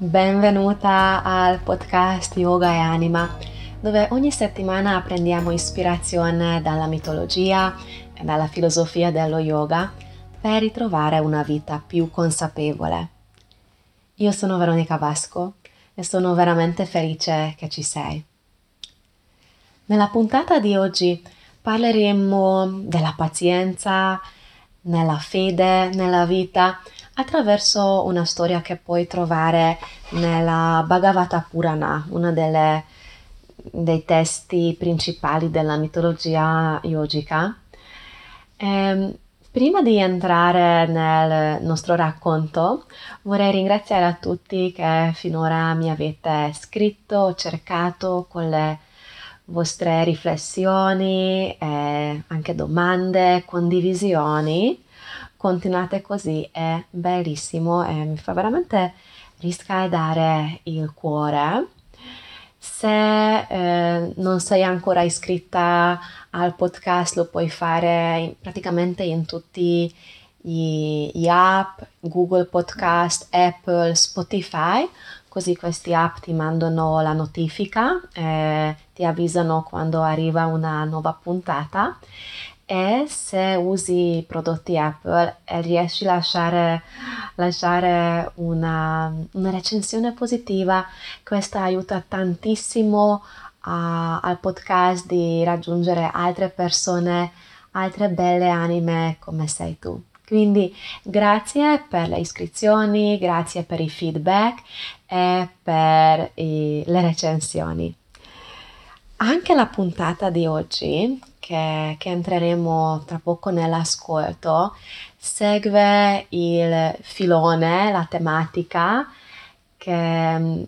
Benvenuta al podcast Yoga e Anima, dove ogni settimana prendiamo ispirazione dalla mitologia e dalla filosofia dello yoga per ritrovare una vita più consapevole. Io sono Veronica Vasco e sono veramente felice che ci sei. Nella puntata di oggi parleremo della pazienza, nella fede, nella vita, attraverso una storia che puoi trovare nella Bhagavata Purana, uno dei testi principali della mitologia yogica. E, ehm, prima di entrare nel nostro racconto, vorrei ringraziare a tutti che finora mi avete scritto, cercato con le vostre riflessioni, anche domande, condivisioni. Continuate così, è bellissimo e mi fa veramente riscaldare il cuore. Se eh, non sei ancora iscritta al podcast lo puoi fare in, praticamente in tutti gli app, Google Podcast, Apple, Spotify così questi app ti mandano la notifica, eh, ti avvisano quando arriva una nuova puntata e se usi prodotti Apple e riesci a lasciare, lasciare una, una, recensione positiva, questa aiuta tantissimo a, al podcast di raggiungere altre persone, altre belle anime come sei tu. Quindi grazie per le iscrizioni, grazie per i feedback e per i, le recensioni. Anche la puntata di oggi, che, che entreremo tra poco nell'ascolto, segue il filone, la tematica che,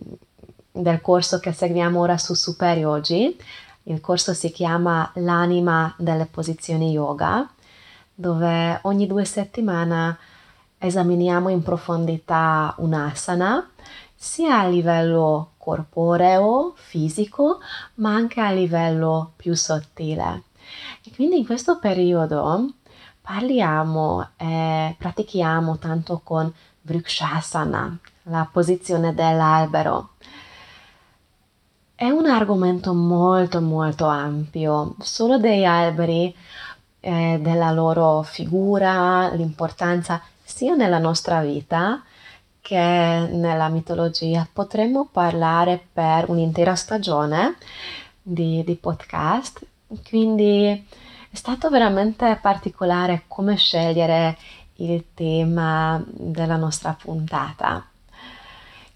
del corso che seguiamo ora su Super Yogi. Il corso si chiama L'anima delle posizioni yoga dove ogni due settimane esaminiamo in profondità un'asana, sia a livello corporeo, fisico, ma anche a livello più sottile. Quindi in questo periodo parliamo e pratichiamo tanto con Vrikshasana, la posizione dell'albero. È un argomento molto molto ampio, solo degli alberi eh, della loro figura, l'importanza sia nella nostra vita che nella mitologia. Potremmo parlare per un'intera stagione di, di podcast, quindi è stato veramente particolare come scegliere il tema della nostra puntata.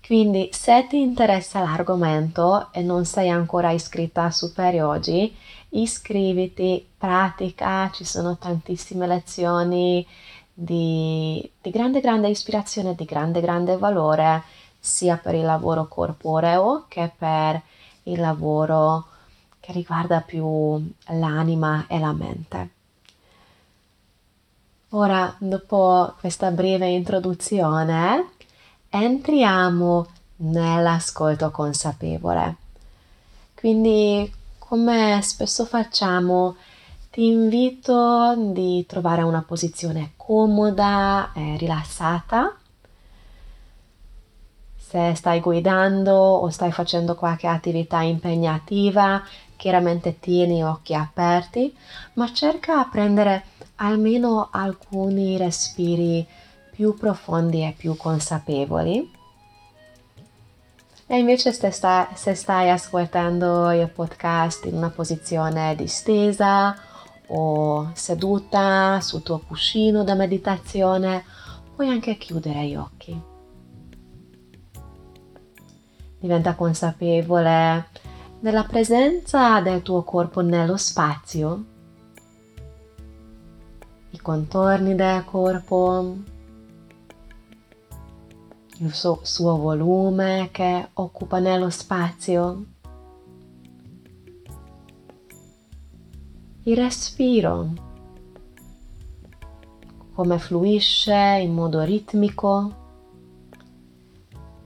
Quindi se ti interessa l'argomento e non sei ancora iscritta a Super Yogi, iscriviti, pratica, ci sono tantissime lezioni di, di grande grande ispirazione, di grande grande valore sia per il lavoro corporeo che per il lavoro che riguarda più l'anima e la mente. Ora, dopo questa breve introduzione, entriamo nell'ascolto consapevole. Quindi, come spesso facciamo, ti invito di trovare una posizione comoda e rilassata. Se stai guidando o stai facendo qualche attività impegnativa, chiaramente tieni occhi aperti, ma cerca di prendere almeno alcuni respiri più profondi e più consapevoli. E invece se stai, se stai ascoltando il podcast in una posizione distesa o seduta sul tuo cuscino da meditazione, puoi anche chiudere gli occhi. Diventa consapevole della presenza del tuo corpo nello spazio, i contorni del corpo, il suo, suo volume che occupa nello spazio, il respiro, come fluisce in modo ritmico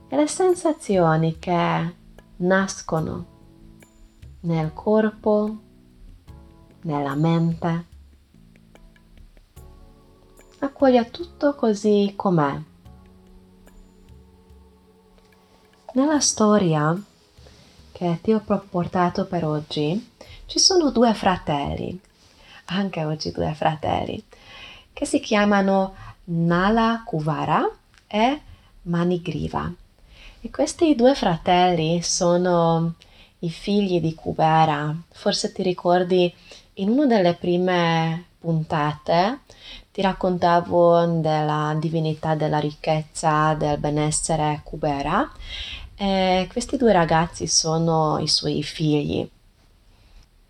e le sensazioni che nascono nel corpo, nella mente. Accoglia tutto così com'è Nella storia che ti ho portato per oggi ci sono due fratelli, anche oggi due fratelli, che si chiamano Nala Kuvara e Manigriva. E questi due fratelli sono i figli di Kubera. Forse ti ricordi in una delle prime puntate ti raccontavo della divinità della ricchezza, del benessere Kubera. E questi due ragazzi sono i suoi figli.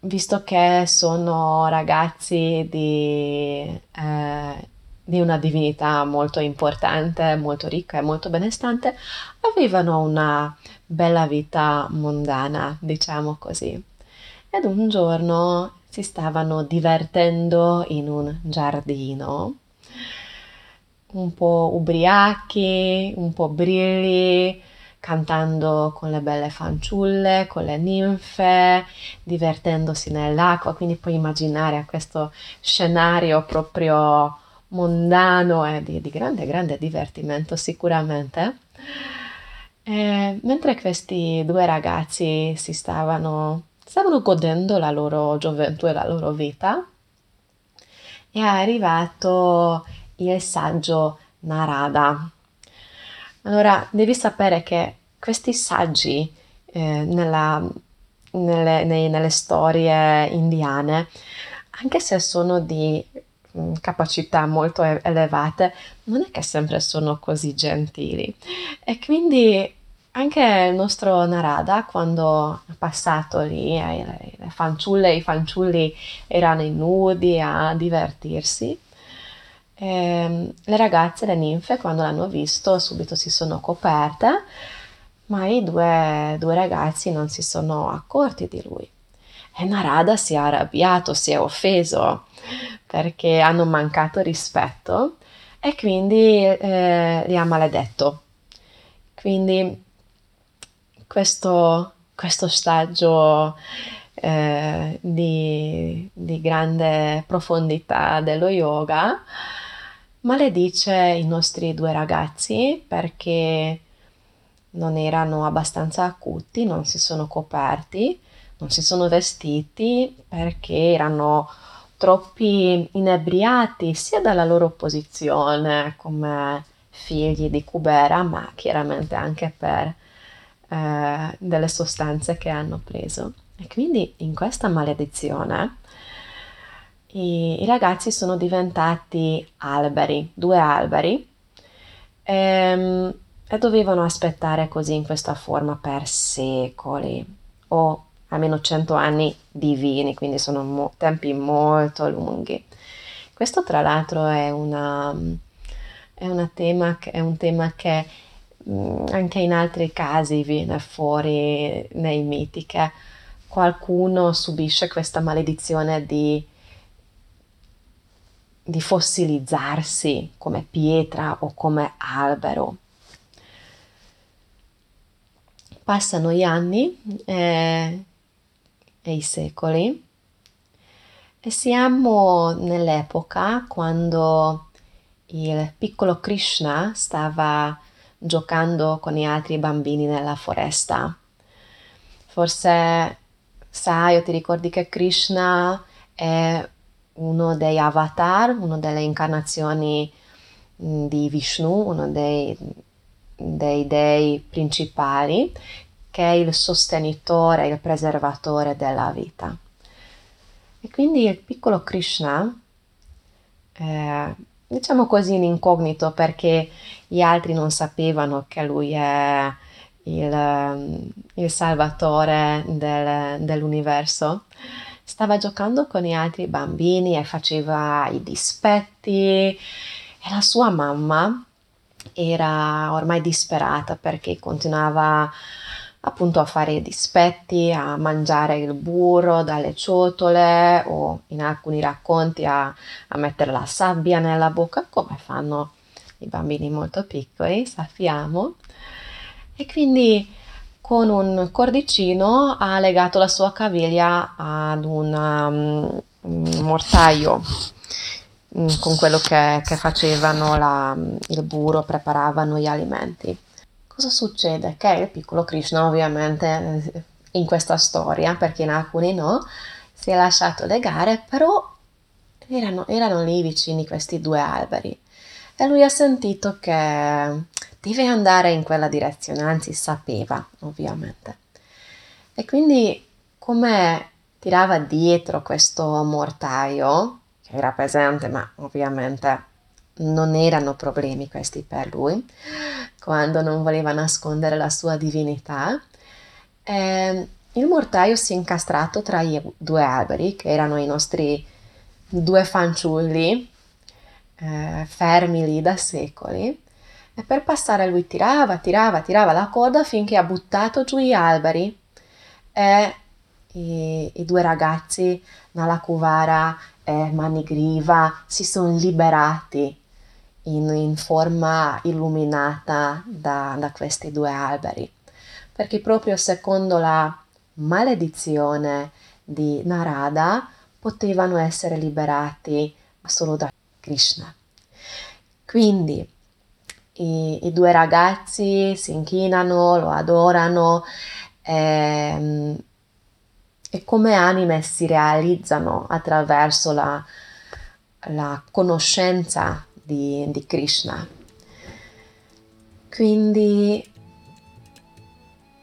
Visto che sono ragazzi di eh, di una divinità molto importante, molto ricca e molto benestante, avevano una bella vita mondana, diciamo così. Ed un giorno si stavano divertendo in un giardino, un po' ubriachi, un po' brilli, cantando con le belle fanciulle, con le ninfe, divertendosi nell'acqua, quindi puoi immaginare questo scenario proprio mondano e di, di grande, grande divertimento sicuramente. E mentre questi due ragazzi si stavano, stavano godendo la loro gioventù e la loro vita, è arrivato il saggio Narada. Allora, devi sapere che questi saggi eh, nella, nelle, nei, nelle storie indiane, anche se sono di Mm, capacità molto elevate, non è che sempre sono così gentili. E quindi anche il nostro Narada, quando è passato lì, eh, le fanciulle e i fanciulli erano nudi a divertirsi, e ehm, le ragazze, le ninfe, quando l'hanno visto, subito si sono coperte, ma i due, due ragazzi non si sono accorti di lui. E Narada si è arrabbiato, si è offeso perché hanno mancato rispetto e quindi eh, li ha maledetto. Quindi questo, questo stagio eh, di, di grande profondità dello yoga maledice i nostri due ragazzi perché non erano abbastanza acuti, non si sono coperti, non si sono vestiti perché erano troppi inebriati sia dalla loro posizione come figli di Kubera, ma chiaramente anche per eh, delle sostanze che hanno preso. E quindi in questa maledizione i, i ragazzi sono diventati alberi, due alberi, e, ehm, e dovevano aspettare così in questa forma per secoli o almeno 100 anni divini, quindi sono mo- tempi molto lunghi. Questo tra l'altro è, una, è, tema, è un tema che anche in altri casi viene fuori nei miti, che qualcuno subisce questa maledizione di, di fossilizzarsi come pietra o come albero. Passano gli anni e e i secoli. E siamo nell'epoca quando il piccolo Krishna stava giocando con gli altri bambini nella foresta. Forse sai o ti ricordi che Krishna è uno dei avatar, una delle incarnazioni mm, di Vishnu, uno dei, dei dei principali che è il sostenitore, il preservatore della vita. E quindi il piccolo Krishna, eh, diciamo così in incognito perché gli altri non sapevano che lui è il, il salvatore del, dell'universo, stava giocando con gli altri bambini e faceva i dispetti e la sua mamma era ormai disperata perché continuava a appunto a fare dispetti, a mangiare il burro dalle ciotole o in alcuni racconti a, a mettere la sabbia nella bocca come fanno i bambini molto piccoli, sappiamo. E quindi con un cordicino ha legato la sua caviglia ad un, um, mortaio mm, con quello che, che facevano la, il burro, preparavano gli alimenti. Cosa succede? Che il piccolo Krishna ovviamente in questa storia, perché in alcuni no, si è lasciato legare, però erano, erano lì vicini questi due alberi e lui ha sentito che deve andare in quella direzione, anzi sapeva ovviamente. E quindi come tirava dietro questo mortaio, che era presente ma ovviamente non erano problemi questi per lui, quando non voleva nascondere la sua divinità, eh, il mortaio si è incastrato tra i due alberi, che erano i nostri due fanciulli, eh, fermi lì da secoli, e per passare lui tirava, tirava, tirava la coda finché ha buttato giù gli alberi. E i, i due ragazzi, Nala Kuvara e Manigriva, si sono liberati in, in forma illuminata da, da questi due alberi. Perché proprio secondo la maledizione di Narada potevano essere liberati solo da Krishna. Quindi i, i due ragazzi si inchinano, lo adorano e, ehm, e come anime si realizzano attraverso la, la conoscenza di, di Krishna. Quindi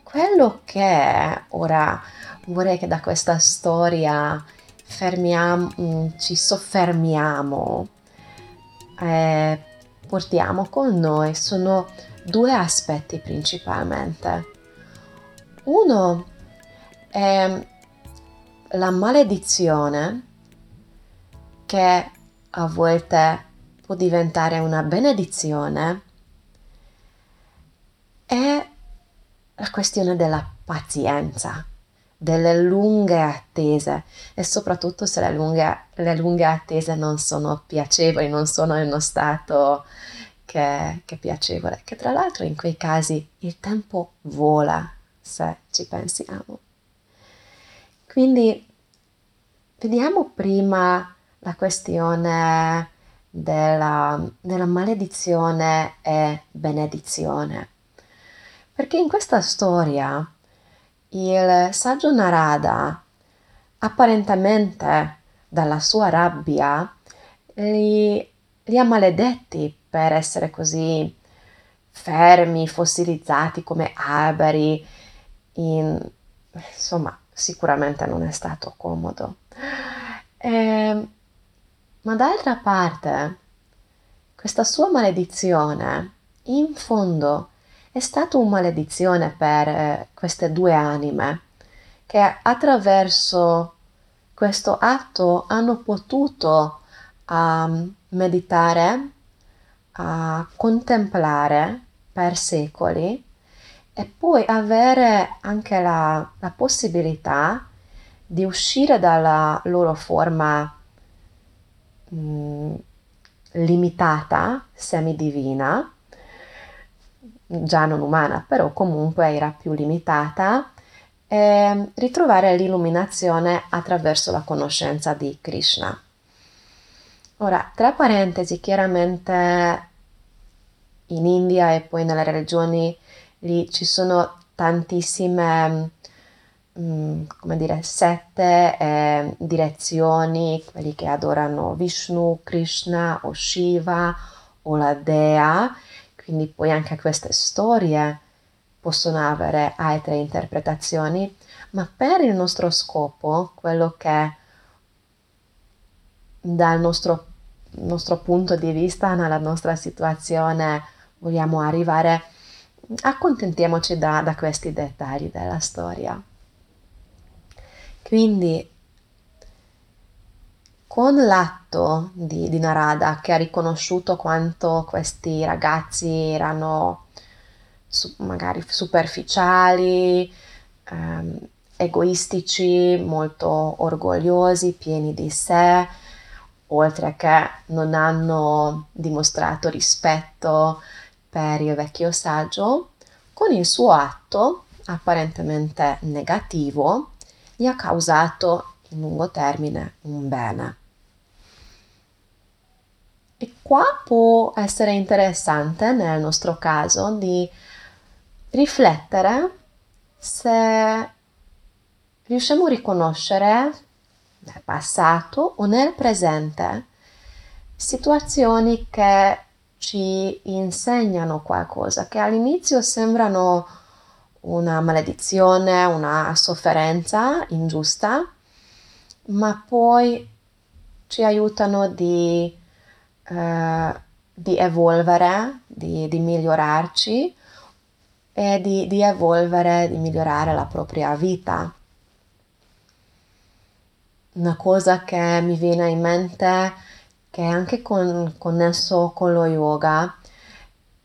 quello che ora vorrei che da questa storia fermiamo, mm, ci soffermiamo, eh, portiamo con noi sono due aspetti principalmente. Uno è la maledizione che a volte può diventare una benedizione è la questione della pazienza, delle lunghe attese e soprattutto se le lunghe, le lunghe attese non sono piacevoli, non sono in uno stato che, che è piacevole, che tra l'altro in quei casi il tempo vola se ci pensiamo. Quindi vediamo prima la questione della, della maledizione e benedizione. Perché in questa storia il saggio Narada apparentemente dalla sua rabbia li, li ha maledetti per essere così fermi, fossilizzati come alberi. In, insomma, sicuramente non è stato comodo. E, ehm, ma d'altra parte, questa sua maledizione, in fondo, è stata una maledizione per eh, queste due anime che attraverso questo atto hanno potuto uh, meditare, uh, contemplare per secoli e poi avere anche la, la possibilità di uscire dalla loro forma mm, limitata, semidivina, già non umana, però comunque era più limitata, e ritrovare l'illuminazione attraverso la conoscenza di Krishna. Ora, tra parentesi, chiaramente in India e poi nelle regioni lì ci sono tantissime Mm, come dire, sette eh, direzioni, quelli che adorano Vishnu, Krishna o Shiva o la Dea, quindi poi anche queste storie possono avere altre interpretazioni, ma per il nostro scopo, quello che dal nostro, nostro punto di vista, nella nostra situazione vogliamo arrivare, accontentiamoci da, da questi dettagli della storia. Quindi con l'atto di, di, Narada che ha riconosciuto quanto questi ragazzi erano su, magari superficiali, ehm, egoistici, molto orgogliosi, pieni di sé, oltre che non hanno dimostrato rispetto per il vecchio saggio, con il suo atto apparentemente negativo gli ha causato in lungo termine un bene. E qua può essere interessante nel nostro caso di riflettere se riusciamo a riconoscere nel passato o nel presente situazioni che ci insegnano qualcosa, che all'inizio sembrano una maledizione, una sofferenza ingiusta, ma poi ci aiutano di, eh, di evolvere, di, di, migliorarci e di, di evolvere, di migliorare la propria vita. Una cosa che mi viene in mente, che è anche con, connesso con lo yoga,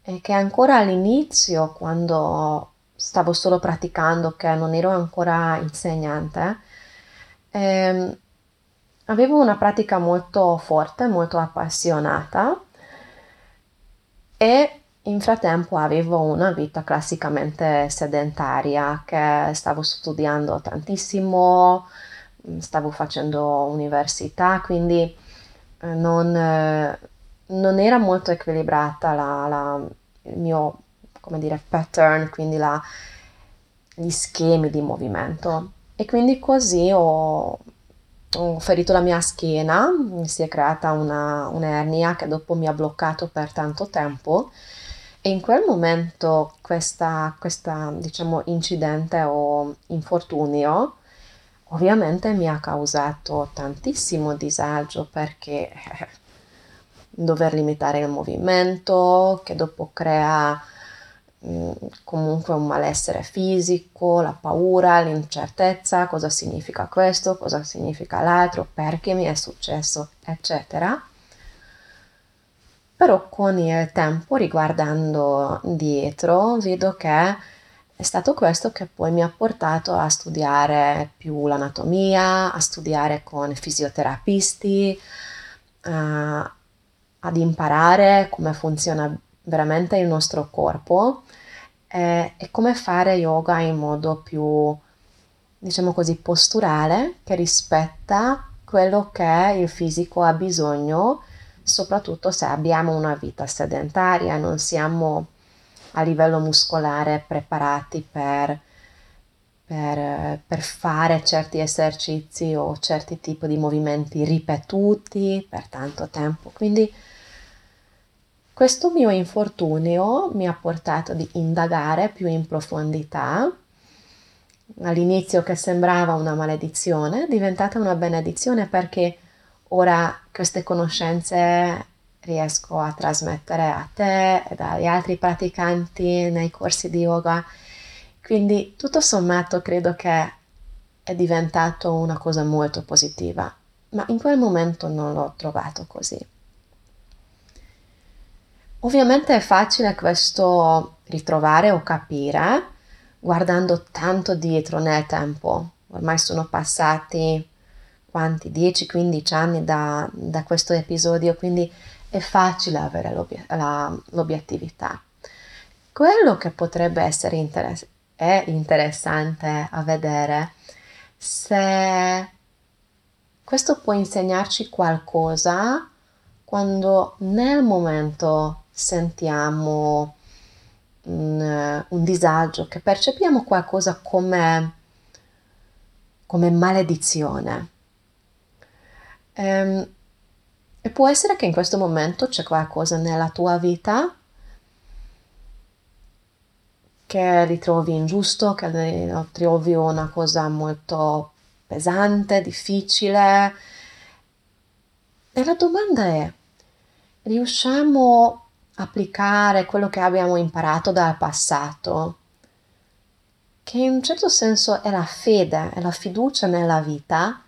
è che ancora all'inizio, quando stavo solo praticando, che non ero ancora insegnante, ehm, avevo una pratica molto forte, molto appassionata e in frattempo avevo una vita classicamente sedentaria, che stavo studiando tantissimo, stavo facendo università, quindi eh, non, eh, non era molto equilibrata la, la, il mio come dire, pattern, quindi la, gli schemi di movimento. E quindi così ho, ho ferito la mia schiena, mi si è creata una, un'ernia che dopo mi ha bloccato per tanto tempo e in quel momento questa, questa diciamo, incidente o infortunio ovviamente mi ha causato tantissimo disagio perché dover limitare il movimento, che dopo crea comunque un malessere fisico, la paura, l'incertezza, cosa significa questo, cosa significa l'altro, perché mi è successo, eccetera. Però con il tempo, riguardando dietro, vedo che è stato questo che poi mi ha portato a studiare più l'anatomia, a studiare con fisioterapisti, uh, ad imparare come funziona veramente il nostro corpo eh, e come fare yoga in modo più, diciamo così, posturale che rispetta quello che il fisico ha bisogno, soprattutto se abbiamo una vita sedentaria, non siamo a livello muscolare preparati per, per, per fare certi esercizi o certi tipi di movimenti ripetuti per tanto tempo. Quindi questo mio infortunio mi ha portato ad indagare più in profondità. All'inizio che sembrava una maledizione, è diventata una benedizione perché ora queste conoscenze riesco a trasmettere a te e agli altri praticanti nei corsi di yoga. Quindi tutto sommato credo che è diventato una cosa molto positiva, ma in quel momento non l'ho trovato così. Ovviamente è facile questo ritrovare o capire guardando tanto dietro nel tempo. Ormai sono passati quanti 10-15 anni da, da, questo episodio, quindi è facile avere l'obiet- la, l'obiettività. Quello che potrebbe essere interess- interessante a vedere se questo può insegnarci qualcosa quando nel momento sentiamo un, un disagio, che percepiamo qualcosa come, come maledizione. Ehm, e può essere che in questo momento c'è qualcosa nella tua vita che ritrovi ingiusto, che ritrovi una cosa molto pesante, difficile. E la domanda è, riusciamo applicare quello che abbiamo imparato dal passato, che in un certo senso è la fede, è la fiducia nella vita,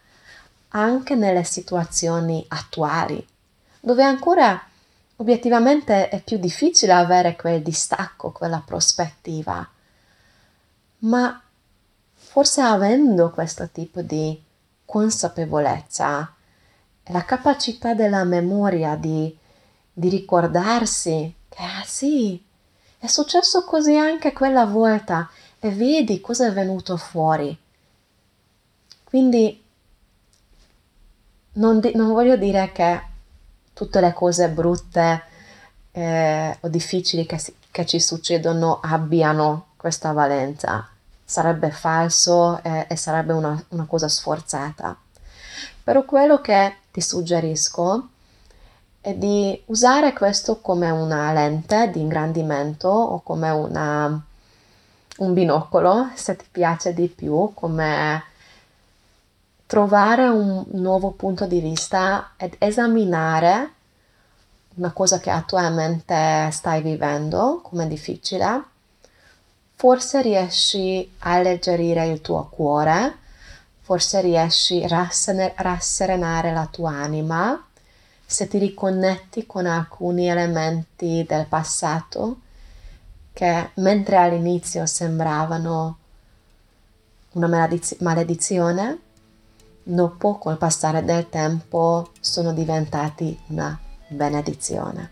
anche nelle situazioni attuali, dove ancora obiettivamente è più difficile avere quel distacco, quella prospettiva. Ma forse avendo questo tipo di consapevolezza la capacità della memoria di di ricordarsi che ah sì, è successo così anche quella volta e vedi cosa è venuto fuori. Quindi non, di- non voglio dire che tutte le cose brutte eh, o difficili che, si- che ci succedono abbiano questa valenza, sarebbe falso e, e sarebbe una, una cosa sforzata. Però quello che ti suggerisco è di usare questo come una lente di ingrandimento o come una, un binocolo, se ti piace di più, come trovare un nuovo punto di vista ed esaminare una cosa che attualmente stai vivendo come difficile, forse riesci a alleggerire il tuo cuore, forse riesci a rasserenare la tua anima se ti riconnetti con alcuni elementi del passato che mentre all'inizio sembravano una malediz- maledizione, dopo col passare del tempo sono diventati una benedizione.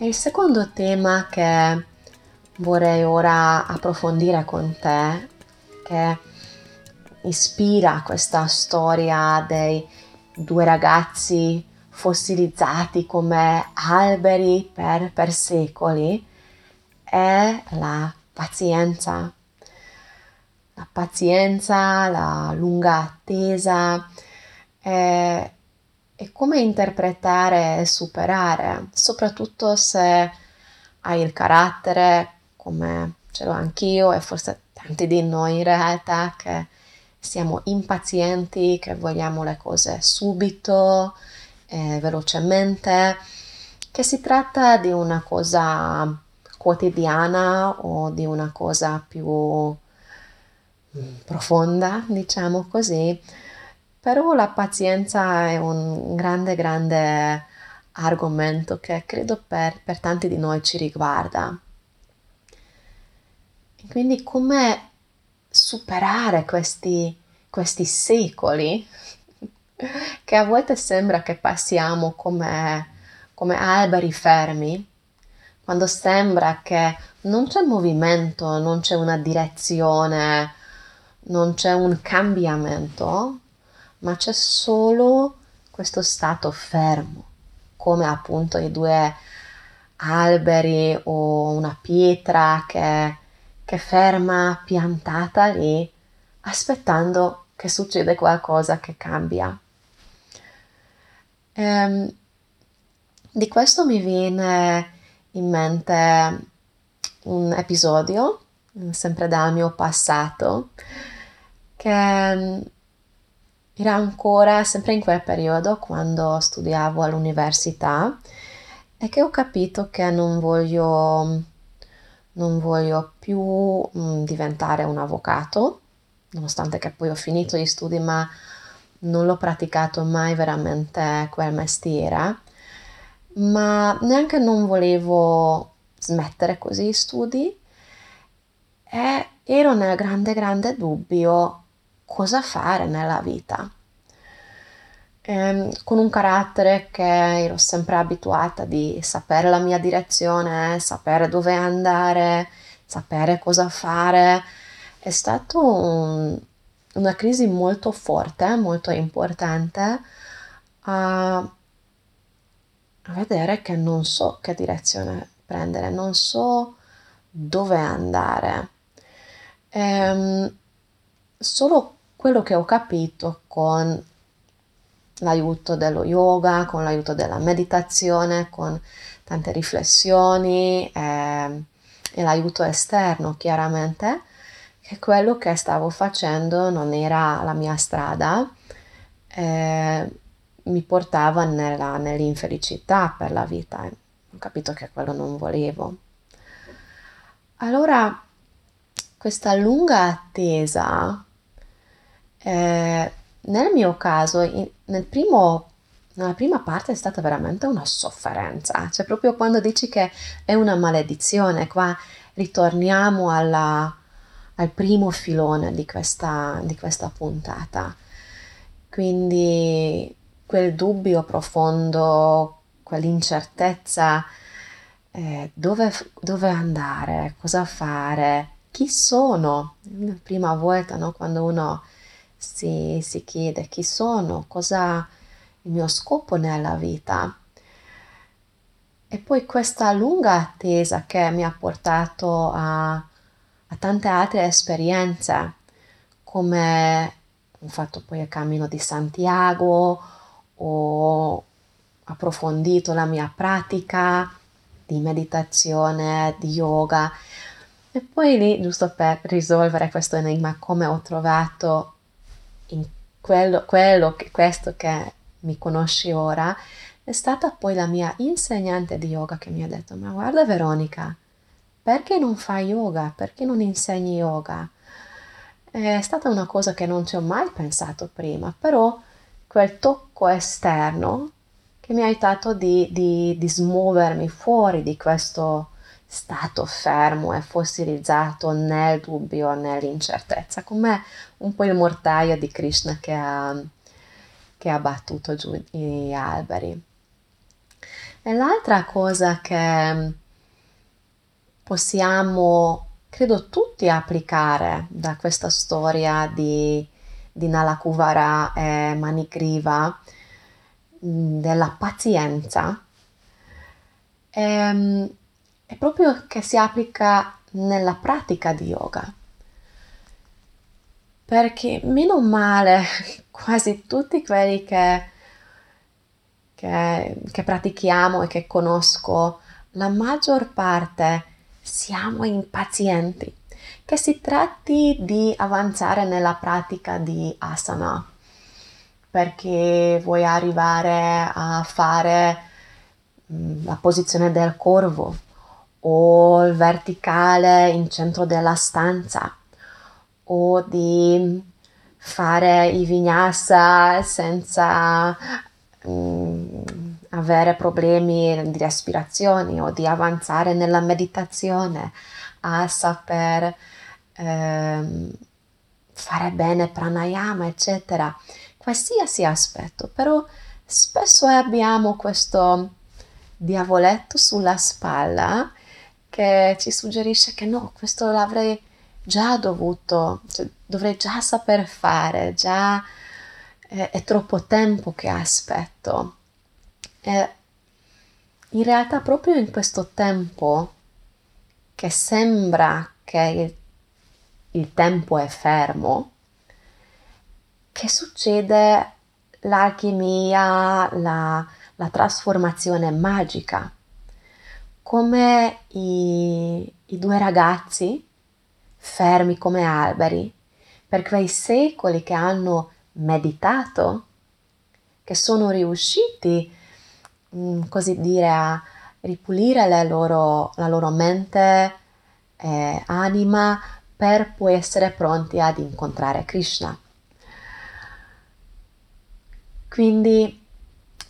Il secondo tema che vorrei ora approfondire con te, che ispira questa storia dei due ragazzi fossilizzati come alberi per, per secoli, è la pazienza. La pazienza, la lunga attesa e, e come interpretare e superare, soprattutto se hai il carattere come ce l'ho anch'io e forse tanti di noi in realtà che siamo impazienti, che vogliamo le cose subito, eh, velocemente, che si tratta di una cosa quotidiana o di una cosa più profonda, diciamo così, però la pazienza è un grande, grande argomento che credo per, per tanti di noi ci riguarda. E quindi come superare questi, questi secoli che a volte sembra che passiamo come, come alberi fermi, quando sembra che non c'è movimento, non c'è una direzione, non c'è un cambiamento, ma c'è solo questo stato fermo, come appunto i due alberi o una pietra che, che ferma piantata lì, aspettando che succeda qualcosa che cambia. Ehm, di questo mi viene in mente un episodio, sempre dal mio passato, che mm, era ancora sempre in quel periodo quando studiavo all'università e che ho capito che non voglio, non voglio più mm, diventare un avvocato, nonostante che poi ho finito gli studi, ma non l'ho praticato mai veramente quel mestiere, ma neanche non volevo smettere così gli studi e ero nel grande grande dubbio cosa fare nella vita. Ehm, con un carattere che ero sempre abituata di sapere la mia direzione, sapere dove andare, sapere cosa fare, è stata un, una crisi molto forte, molto importante a, vedere che non so che direzione prendere, non so dove andare. Ehm, solo quello che ho capito con l'aiuto dello yoga, con l'aiuto della meditazione, con tante riflessioni eh, e l'aiuto esterno chiaramente, che quello che stavo facendo non era la mia strada, eh, mi portava nella, nell'infelicità per la vita. Ho capito che quello non volevo. Allora, questa lunga attesa eh, nel mio caso, in, nel primo, nella prima parte è stata veramente una sofferenza, cioè proprio quando dici che è una maledizione, qua ritorniamo alla, al primo filone di questa, di questa puntata. Quindi quel dubbio profondo, quell'incertezza, eh, dove, dove, andare, cosa fare, chi sono. La prima volta, no, quando uno si, si chiede chi sono, cosa, il mio scopo nella vita. E poi questa lunga attesa che mi ha portato a, a tante altre esperienze, come ho fatto poi il cammino di Santiago, ho approfondito la mia pratica di meditazione, di yoga. E poi lì, giusto per risolvere questo enigma, come ho trovato quello, quello che, questo che mi conosci ora, è stata poi la mia insegnante di yoga che mi ha detto, ma guarda Veronica, perché non fai yoga? Perché non insegni yoga? È stata una cosa che non ci ho mai pensato prima, però quel tocco esterno che mi ha aiutato di, di, di smuovermi fuori di questo stato fermo e fossilizzato nel dubbio, nell'incertezza, come un po' il mortaio di Krishna che ha, che ha battuto giù gli alberi. E l'altra cosa che possiamo, credo tutti, applicare da questa storia di, di Nalakuvara e Manigriva, mm, della pazienza, è, è proprio che si applica nella pratica di yoga. Perché meno male quasi tutti quelli che che, che pratichiamo e che conosco, la maggior parte siamo impazienti. Che si tratti di avanzare nella pratica di asana, perché vuoi arrivare a fare mm, la posizione del corvo o il verticale in centro della stanza o di fare i vinyasa senza Mm, avere problemi di respirazione o di avanzare nella meditazione, a saper eh, fare bene pranayama, eccetera, qualsiasi aspetto, però spesso abbiamo questo diavoletto sulla spalla che ci suggerisce che no, questo l'avrei già dovuto, cioè, dovrei già saper fare, già è, è troppo tempo che aspetto. E in realtà proprio in questo tempo che sembra che il, il tempo è fermo, che succede l'alchimia, la, la trasformazione magica, come i, i due ragazzi fermi come alberi per quei secoli che hanno meditato, che sono riusciti, mm, così dire, a ripulire loro, la loro mente e anima per poi essere pronti ad incontrare Krishna. Quindi,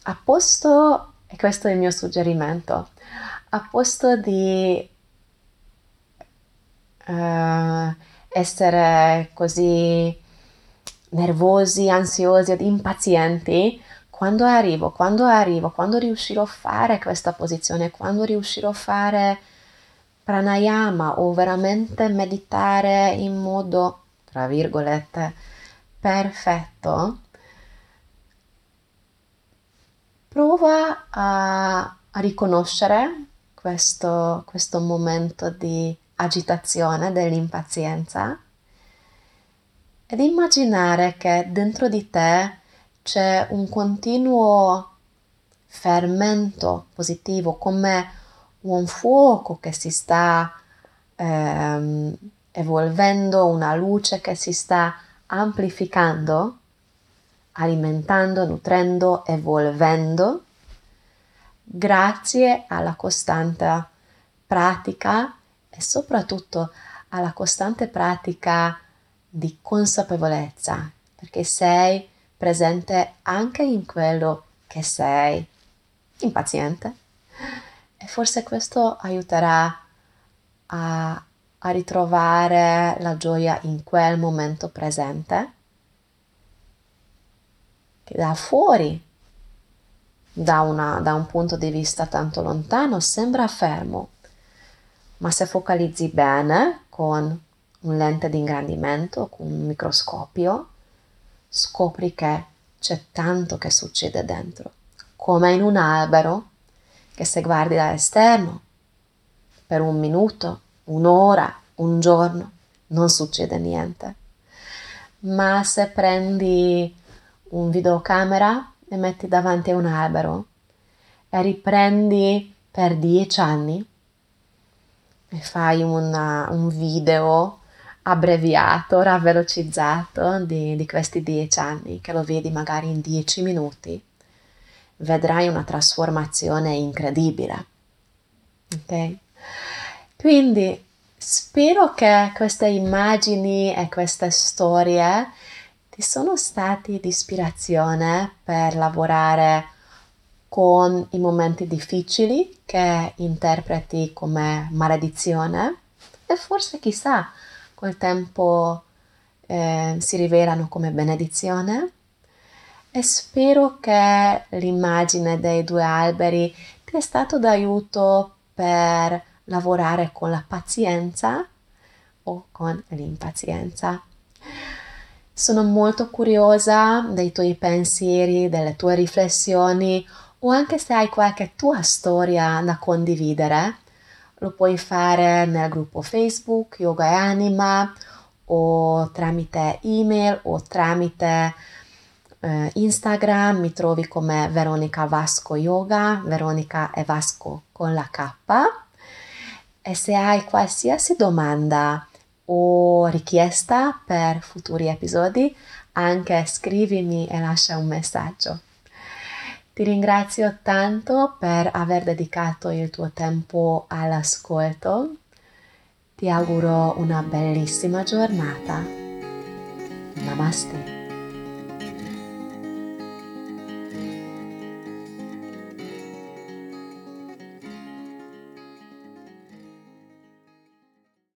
a posto, e questo è il mio suggerimento, a posto di uh, essere così nervosi, ansiosi ed impazienti, quando arrivo, quando arrivo, quando riuscirò a fare questa posizione, quando riuscirò a fare pranayama o veramente meditare in modo, tra virgolette, perfetto, prova a, a riconoscere questo, questo momento di agitazione, dell'impazienza ed immaginare che dentro di te c'è un continuo fermento positivo, come un fuoco che si sta ehm, evolvendo, una luce che si sta amplificando, alimentando, nutrendo, evolvendo, grazie alla costante pratica e soprattutto alla costante pratica di consapevolezza, perché sei presente anche in quello che sei. Impaziente. E forse questo aiuterà a, a ritrovare la gioia in quel momento presente che da fuori da, una, da un punto di vista tanto lontano sembra fermo ma se focalizzi bene con un lente di ingrandimento con un microscopio, scopri che c'è tanto che succede dentro, come in un albero che se guardi dall'esterno per un minuto, un'ora, un giorno, non succede niente. Ma se prendi un videocamera e metti davanti a un albero e riprendi per dieci anni e fai una, un video abbreviato, ravvelocizzato di, di questi dieci anni, che lo vedi magari in dieci minuti, vedrai una trasformazione incredibile. Ok? Quindi spero che queste immagini e queste storie ti sono stati di ispirazione per lavorare con i momenti difficili che interpreti come maledizione e forse chissà col tempo eh, si rivelano come benedizione e spero che l'immagine dei due alberi ti è stato d'aiuto per lavorare con la pazienza o con l'impazienza. Sono molto curiosa dei tuoi pensieri, delle tue riflessioni o anche se hai qualche tua storia da condividere lo puoi fare nel gruppo Facebook Yoga e Anima o tramite email o tramite eh, Instagram mi trovi come Veronica Vasco Yoga, Veronica e Vasco con la K. E se hai qualsiasi domanda o richiesta per futuri episodi, anche scrivimi e lascia un messaggio. Ti ringrazio tanto per aver dedicato il tuo tempo all'ascolto. Ti auguro una bellissima giornata. Namaste.